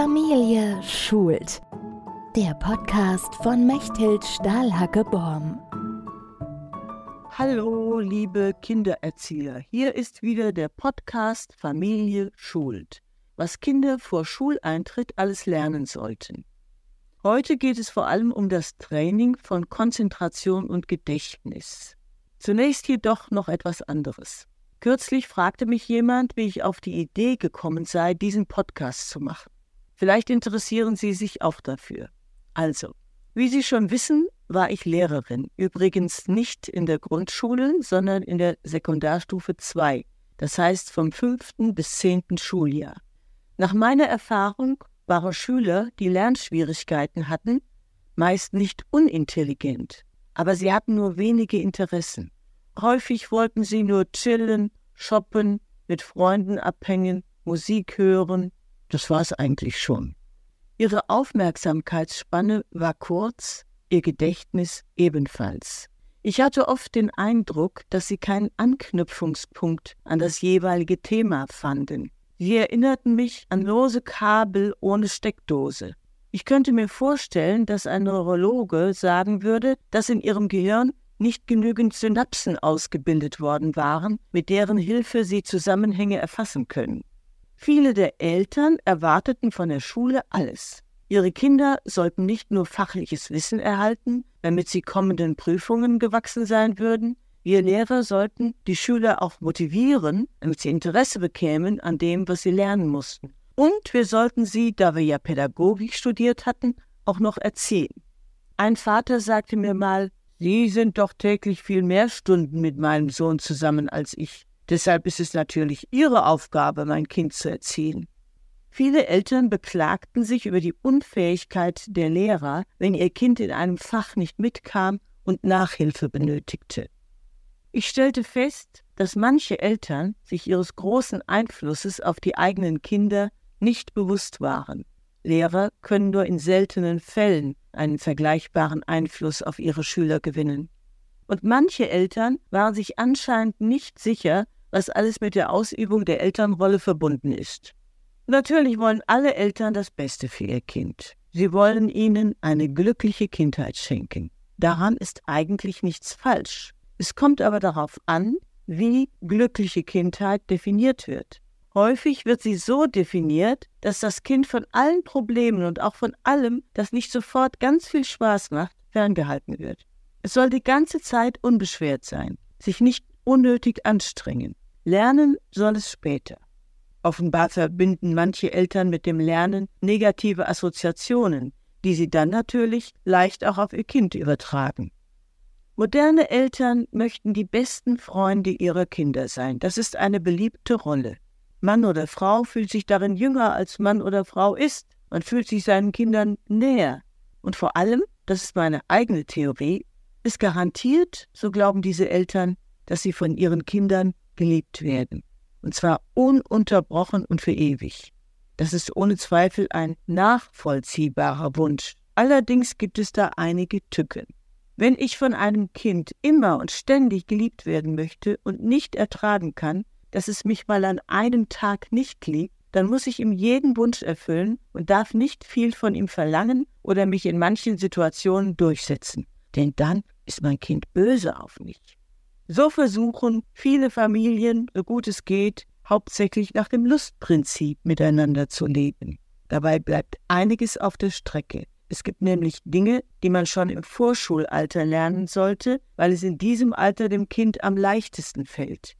Familie schult. Der Podcast von Mechthild Stahlhacke-Borm. Hallo, liebe Kindererzieher. Hier ist wieder der Podcast Familie schult. Was Kinder vor Schuleintritt alles lernen sollten. Heute geht es vor allem um das Training von Konzentration und Gedächtnis. Zunächst jedoch noch etwas anderes. Kürzlich fragte mich jemand, wie ich auf die Idee gekommen sei, diesen Podcast zu machen. Vielleicht interessieren Sie sich auch dafür. Also, wie Sie schon wissen, war ich Lehrerin, übrigens nicht in der Grundschule, sondern in der Sekundarstufe 2, das heißt vom fünften bis zehnten Schuljahr. Nach meiner Erfahrung waren Schüler, die Lernschwierigkeiten hatten, meist nicht unintelligent, aber sie hatten nur wenige Interessen. Häufig wollten sie nur chillen, shoppen, mit Freunden abhängen, Musik hören. Das war es eigentlich schon. Ihre Aufmerksamkeitsspanne war kurz, ihr Gedächtnis ebenfalls. Ich hatte oft den Eindruck, dass sie keinen Anknüpfungspunkt an das jeweilige Thema fanden. Sie erinnerten mich an lose Kabel ohne Steckdose. Ich könnte mir vorstellen, dass ein Neurologe sagen würde, dass in ihrem Gehirn nicht genügend Synapsen ausgebildet worden waren, mit deren Hilfe sie Zusammenhänge erfassen können. Viele der Eltern erwarteten von der Schule alles. Ihre Kinder sollten nicht nur fachliches Wissen erhalten, damit sie kommenden Prüfungen gewachsen sein würden, wir Lehrer sollten die Schüler auch motivieren, damit sie Interesse bekämen an dem, was sie lernen mussten. Und wir sollten sie, da wir ja Pädagogik studiert hatten, auch noch erzählen. Ein Vater sagte mir mal, Sie sind doch täglich viel mehr Stunden mit meinem Sohn zusammen als ich. Deshalb ist es natürlich Ihre Aufgabe, mein Kind zu erziehen. Viele Eltern beklagten sich über die Unfähigkeit der Lehrer, wenn ihr Kind in einem Fach nicht mitkam und Nachhilfe benötigte. Ich stellte fest, dass manche Eltern sich ihres großen Einflusses auf die eigenen Kinder nicht bewusst waren. Lehrer können nur in seltenen Fällen einen vergleichbaren Einfluss auf ihre Schüler gewinnen. Und manche Eltern waren sich anscheinend nicht sicher, was alles mit der Ausübung der Elternrolle verbunden ist. Natürlich wollen alle Eltern das Beste für ihr Kind. Sie wollen ihnen eine glückliche Kindheit schenken. Daran ist eigentlich nichts falsch. Es kommt aber darauf an, wie glückliche Kindheit definiert wird. Häufig wird sie so definiert, dass das Kind von allen Problemen und auch von allem, das nicht sofort ganz viel Spaß macht, ferngehalten wird. Es soll die ganze Zeit unbeschwert sein, sich nicht unnötig anstrengen. Lernen soll es später. Offenbar verbinden manche Eltern mit dem Lernen negative Assoziationen, die sie dann natürlich leicht auch auf ihr Kind übertragen. Moderne Eltern möchten die besten Freunde ihrer Kinder sein. Das ist eine beliebte Rolle. Mann oder Frau fühlt sich darin jünger als Mann oder Frau ist. Man fühlt sich seinen Kindern näher. Und vor allem, das ist meine eigene Theorie, ist garantiert, so glauben diese Eltern, dass sie von ihren Kindern geliebt werden. Und zwar ununterbrochen und für ewig. Das ist ohne Zweifel ein nachvollziehbarer Wunsch. Allerdings gibt es da einige Tücken. Wenn ich von einem Kind immer und ständig geliebt werden möchte und nicht ertragen kann, dass es mich mal an einem Tag nicht liebt, dann muss ich ihm jeden Wunsch erfüllen und darf nicht viel von ihm verlangen oder mich in manchen Situationen durchsetzen. Denn dann ist mein Kind böse auf mich. So versuchen viele Familien, so gut es geht, hauptsächlich nach dem Lustprinzip miteinander zu leben. Dabei bleibt einiges auf der Strecke. Es gibt nämlich Dinge, die man schon im Vorschulalter lernen sollte, weil es in diesem Alter dem Kind am leichtesten fällt.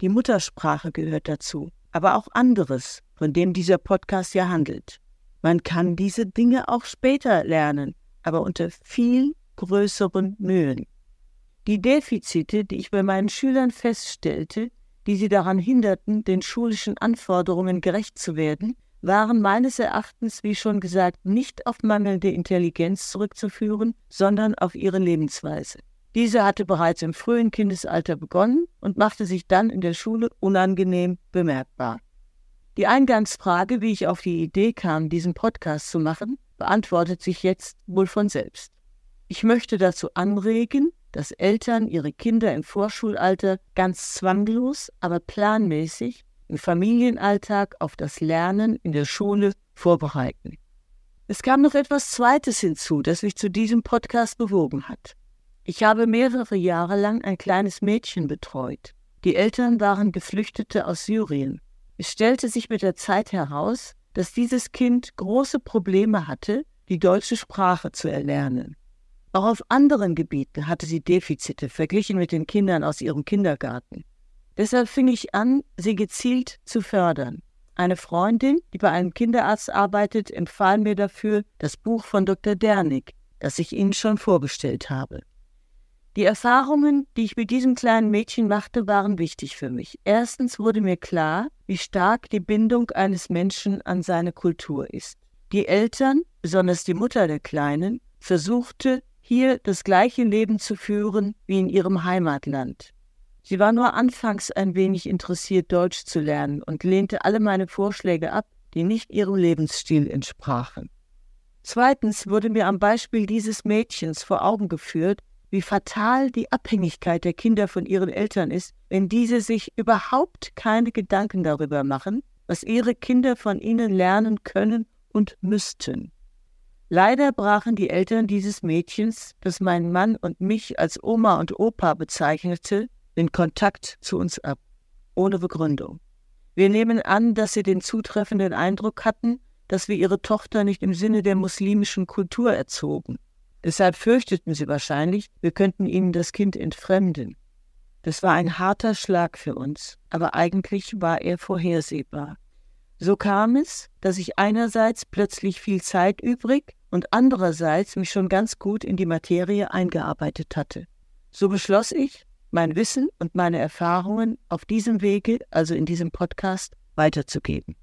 Die Muttersprache gehört dazu, aber auch anderes, von dem dieser Podcast ja handelt. Man kann diese Dinge auch später lernen, aber unter viel größeren Mühen. Die Defizite, die ich bei meinen Schülern feststellte, die sie daran hinderten, den schulischen Anforderungen gerecht zu werden, waren meines Erachtens, wie schon gesagt, nicht auf mangelnde Intelligenz zurückzuführen, sondern auf ihre Lebensweise. Diese hatte bereits im frühen Kindesalter begonnen und machte sich dann in der Schule unangenehm bemerkbar. Die Eingangsfrage, wie ich auf die Idee kam, diesen Podcast zu machen, beantwortet sich jetzt wohl von selbst. Ich möchte dazu anregen, dass Eltern ihre Kinder im Vorschulalter ganz zwanglos, aber planmäßig im Familienalltag auf das Lernen in der Schule vorbereiten. Es kam noch etwas Zweites hinzu, das mich zu diesem Podcast bewogen hat. Ich habe mehrere Jahre lang ein kleines Mädchen betreut. Die Eltern waren Geflüchtete aus Syrien. Es stellte sich mit der Zeit heraus, dass dieses Kind große Probleme hatte, die deutsche Sprache zu erlernen. Auch auf anderen Gebieten hatte sie Defizite verglichen mit den Kindern aus ihrem Kindergarten. Deshalb fing ich an, sie gezielt zu fördern. Eine Freundin, die bei einem Kinderarzt arbeitet, empfahl mir dafür das Buch von Dr. Dernig, das ich Ihnen schon vorgestellt habe. Die Erfahrungen, die ich mit diesem kleinen Mädchen machte, waren wichtig für mich. Erstens wurde mir klar, wie stark die Bindung eines Menschen an seine Kultur ist. Die Eltern, besonders die Mutter der Kleinen, versuchte, hier das gleiche Leben zu führen wie in ihrem Heimatland. Sie war nur anfangs ein wenig interessiert, Deutsch zu lernen und lehnte alle meine Vorschläge ab, die nicht ihrem Lebensstil entsprachen. Zweitens wurde mir am Beispiel dieses Mädchens vor Augen geführt, wie fatal die Abhängigkeit der Kinder von ihren Eltern ist, wenn diese sich überhaupt keine Gedanken darüber machen, was ihre Kinder von ihnen lernen können und müssten. Leider brachen die Eltern dieses Mädchens, das mein Mann und mich als Oma und Opa bezeichnete, den Kontakt zu uns ab, ohne Begründung. Wir nehmen an, dass sie den zutreffenden Eindruck hatten, dass wir ihre Tochter nicht im Sinne der muslimischen Kultur erzogen. Deshalb fürchteten sie wahrscheinlich, wir könnten ihnen das Kind entfremden. Das war ein harter Schlag für uns, aber eigentlich war er vorhersehbar. So kam es, dass ich einerseits plötzlich viel Zeit übrig und andererseits mich schon ganz gut in die Materie eingearbeitet hatte. So beschloss ich, mein Wissen und meine Erfahrungen auf diesem Wege, also in diesem Podcast, weiterzugeben.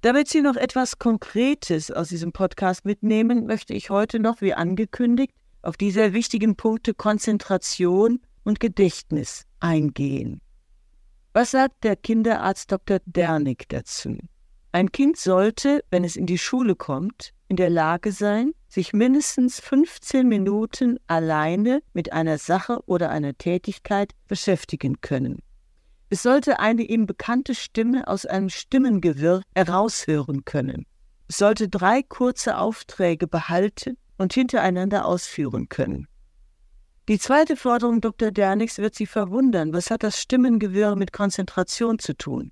Damit Sie noch etwas Konkretes aus diesem Podcast mitnehmen, möchte ich heute noch, wie angekündigt, auf die sehr wichtigen Punkte Konzentration und Gedächtnis eingehen. Was sagt der Kinderarzt Dr. Dernig dazu? Ein Kind sollte, wenn es in die Schule kommt, in der Lage sein, sich mindestens 15 Minuten alleine mit einer Sache oder einer Tätigkeit beschäftigen können. Es sollte eine ihm bekannte Stimme aus einem Stimmengewirr heraushören können. Es sollte drei kurze Aufträge behalten und hintereinander ausführen können. Die zweite Forderung Dr. Dernix wird Sie verwundern. Was hat das Stimmengewirr mit Konzentration zu tun?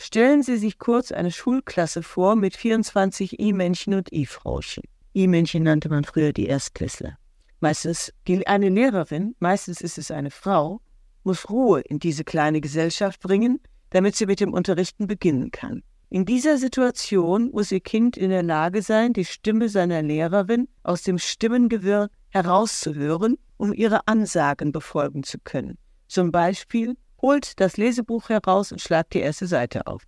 Stellen Sie sich kurz eine Schulklasse vor mit 24 I-Männchen und I-Frauchen. I-Männchen nannte man früher die Erstklässler. Meistens eine Lehrerin, meistens ist es eine Frau, muss Ruhe in diese kleine Gesellschaft bringen, damit sie mit dem Unterrichten beginnen kann. In dieser Situation muss Ihr Kind in der Lage sein, die Stimme seiner Lehrerin aus dem Stimmengewirr herauszuhören, um ihre Ansagen befolgen zu können. Zum Beispiel holt das Lesebuch heraus und schlagt die erste Seite auf.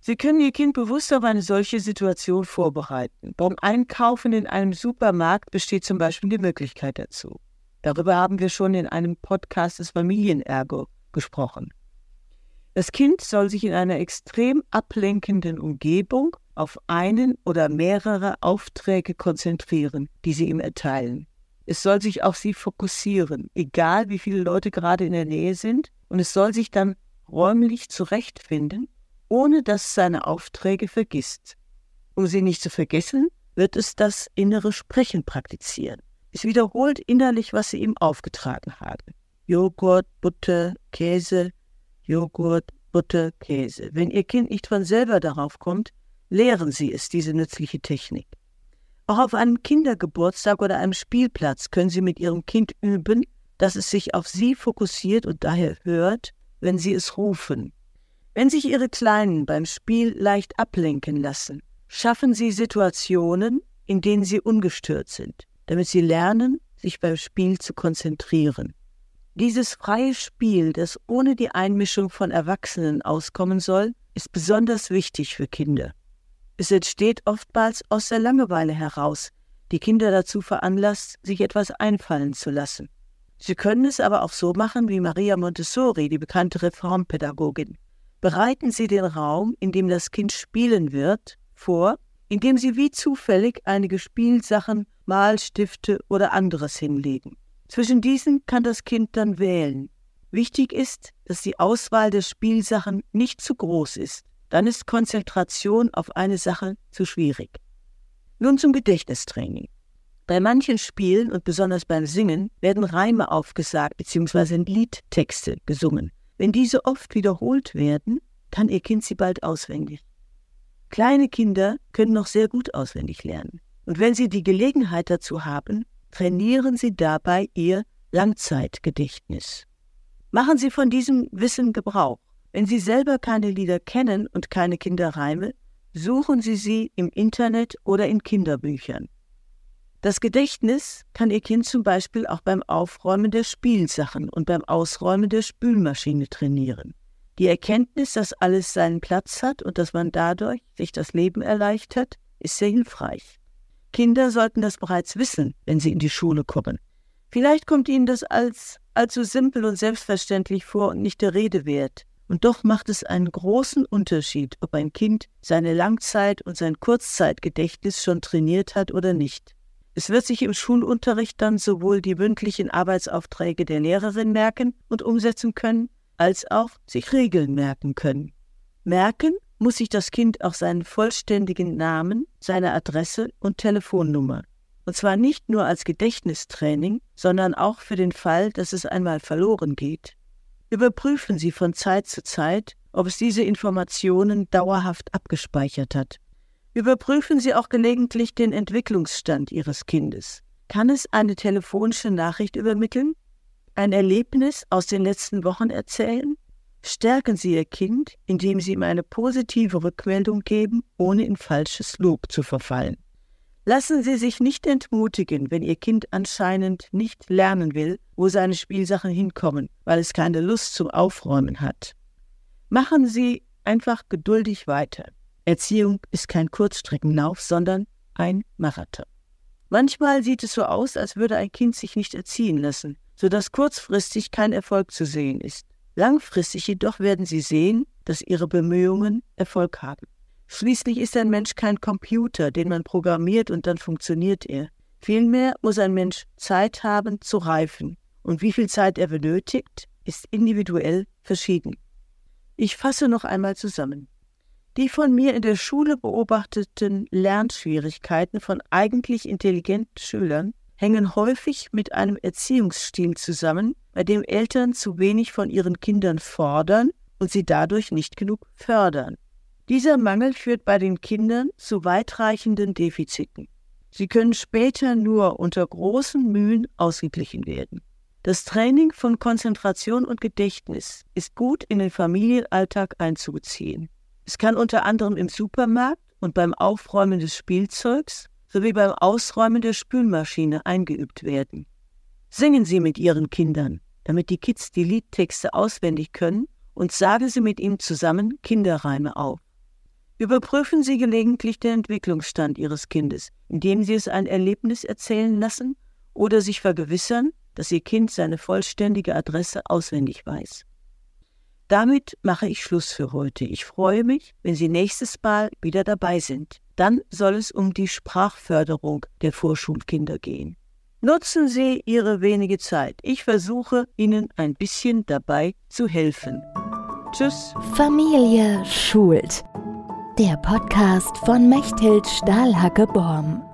Sie können Ihr Kind bewusst auf eine solche Situation vorbereiten. Beim Einkaufen in einem Supermarkt besteht zum Beispiel die Möglichkeit dazu. Darüber haben wir schon in einem Podcast des Familienergo gesprochen. Das Kind soll sich in einer extrem ablenkenden Umgebung auf einen oder mehrere Aufträge konzentrieren, die Sie ihm erteilen. Es soll sich auf sie fokussieren, egal wie viele Leute gerade in der Nähe sind, und es soll sich dann räumlich zurechtfinden, ohne dass es seine Aufträge vergisst. Um sie nicht zu vergessen, wird es das innere Sprechen praktizieren. Es wiederholt innerlich, was sie ihm aufgetragen haben. Joghurt, Butter, Käse, Joghurt, Butter, Käse. Wenn Ihr Kind nicht von selber darauf kommt, lehren Sie es diese nützliche Technik. Auch auf einem Kindergeburtstag oder einem Spielplatz können Sie mit Ihrem Kind üben, dass es sich auf sie fokussiert und daher hört, wenn sie es rufen. Wenn sich ihre Kleinen beim Spiel leicht ablenken lassen, schaffen sie Situationen, in denen sie ungestört sind, damit sie lernen, sich beim Spiel zu konzentrieren. Dieses freie Spiel, das ohne die Einmischung von Erwachsenen auskommen soll, ist besonders wichtig für Kinder. Es entsteht oftmals aus der Langeweile heraus, die Kinder dazu veranlasst, sich etwas einfallen zu lassen. Sie können es aber auch so machen wie Maria Montessori, die bekannte Reformpädagogin. Bereiten Sie den Raum, in dem das Kind spielen wird, vor, indem Sie wie zufällig einige Spielsachen, Malstifte oder anderes hinlegen. Zwischen diesen kann das Kind dann wählen. Wichtig ist, dass die Auswahl der Spielsachen nicht zu groß ist. Dann ist Konzentration auf eine Sache zu schwierig. Nun zum Gedächtnistraining. Bei manchen Spielen und besonders beim Singen werden Reime aufgesagt bzw. Liedtexte gesungen. Wenn diese oft wiederholt werden, kann Ihr Kind sie bald auswendig. Kleine Kinder können noch sehr gut auswendig lernen. Und wenn Sie die Gelegenheit dazu haben, trainieren Sie dabei Ihr Langzeitgedächtnis. Machen Sie von diesem Wissen Gebrauch. Wenn Sie selber keine Lieder kennen und keine Kinderreime, suchen Sie sie im Internet oder in Kinderbüchern. Das Gedächtnis kann Ihr Kind zum Beispiel auch beim Aufräumen der Spielsachen und beim Ausräumen der Spülmaschine trainieren. Die Erkenntnis, dass alles seinen Platz hat und dass man dadurch sich das Leben erleichtert, ist sehr hilfreich. Kinder sollten das bereits wissen, wenn sie in die Schule kommen. Vielleicht kommt ihnen das als allzu simpel und selbstverständlich vor und nicht der Rede wert. Und doch macht es einen großen Unterschied, ob ein Kind seine Langzeit- und sein Kurzzeitgedächtnis schon trainiert hat oder nicht. Es wird sich im Schulunterricht dann sowohl die mündlichen Arbeitsaufträge der Lehrerin merken und umsetzen können, als auch sich Regeln merken können. Merken muss sich das Kind auch seinen vollständigen Namen, seine Adresse und Telefonnummer. Und zwar nicht nur als Gedächtnistraining, sondern auch für den Fall, dass es einmal verloren geht. Überprüfen Sie von Zeit zu Zeit, ob es diese Informationen dauerhaft abgespeichert hat. Überprüfen Sie auch gelegentlich den Entwicklungsstand Ihres Kindes. Kann es eine telefonische Nachricht übermitteln? Ein Erlebnis aus den letzten Wochen erzählen? Stärken Sie Ihr Kind, indem Sie ihm eine positive Rückmeldung geben, ohne in falsches Lob zu verfallen. Lassen Sie sich nicht entmutigen, wenn Ihr Kind anscheinend nicht lernen will, wo seine Spielsachen hinkommen, weil es keine Lust zum Aufräumen hat. Machen Sie einfach geduldig weiter. Erziehung ist kein Kurzstreckenlauf, sondern ein Marathon. Manchmal sieht es so aus, als würde ein Kind sich nicht erziehen lassen, sodass kurzfristig kein Erfolg zu sehen ist. Langfristig jedoch werden Sie sehen, dass Ihre Bemühungen Erfolg haben. Schließlich ist ein Mensch kein Computer, den man programmiert und dann funktioniert er. Vielmehr muss ein Mensch Zeit haben zu reifen. Und wie viel Zeit er benötigt, ist individuell verschieden. Ich fasse noch einmal zusammen. Die von mir in der Schule beobachteten Lernschwierigkeiten von eigentlich intelligenten Schülern hängen häufig mit einem Erziehungsstil zusammen, bei dem Eltern zu wenig von ihren Kindern fordern und sie dadurch nicht genug fördern. Dieser Mangel führt bei den Kindern zu weitreichenden Defiziten. Sie können später nur unter großen Mühen ausgeglichen werden. Das Training von Konzentration und Gedächtnis ist gut in den Familienalltag einzubeziehen. Es kann unter anderem im Supermarkt und beim Aufräumen des Spielzeugs sowie beim Ausräumen der Spülmaschine eingeübt werden. Singen Sie mit Ihren Kindern, damit die Kids die Liedtexte auswendig können und sagen Sie mit ihm zusammen Kinderreime auf. Überprüfen Sie gelegentlich den Entwicklungsstand Ihres Kindes, indem Sie es ein Erlebnis erzählen lassen oder sich vergewissern, dass Ihr Kind seine vollständige Adresse auswendig weiß. Damit mache ich Schluss für heute. Ich freue mich, wenn Sie nächstes Mal wieder dabei sind. Dann soll es um die Sprachförderung der Vorschulkinder gehen. Nutzen Sie Ihre wenige Zeit. Ich versuche Ihnen ein bisschen dabei zu helfen. Tschüss. Familie schult der Podcast von Mechthild Stahlhacke-Borm.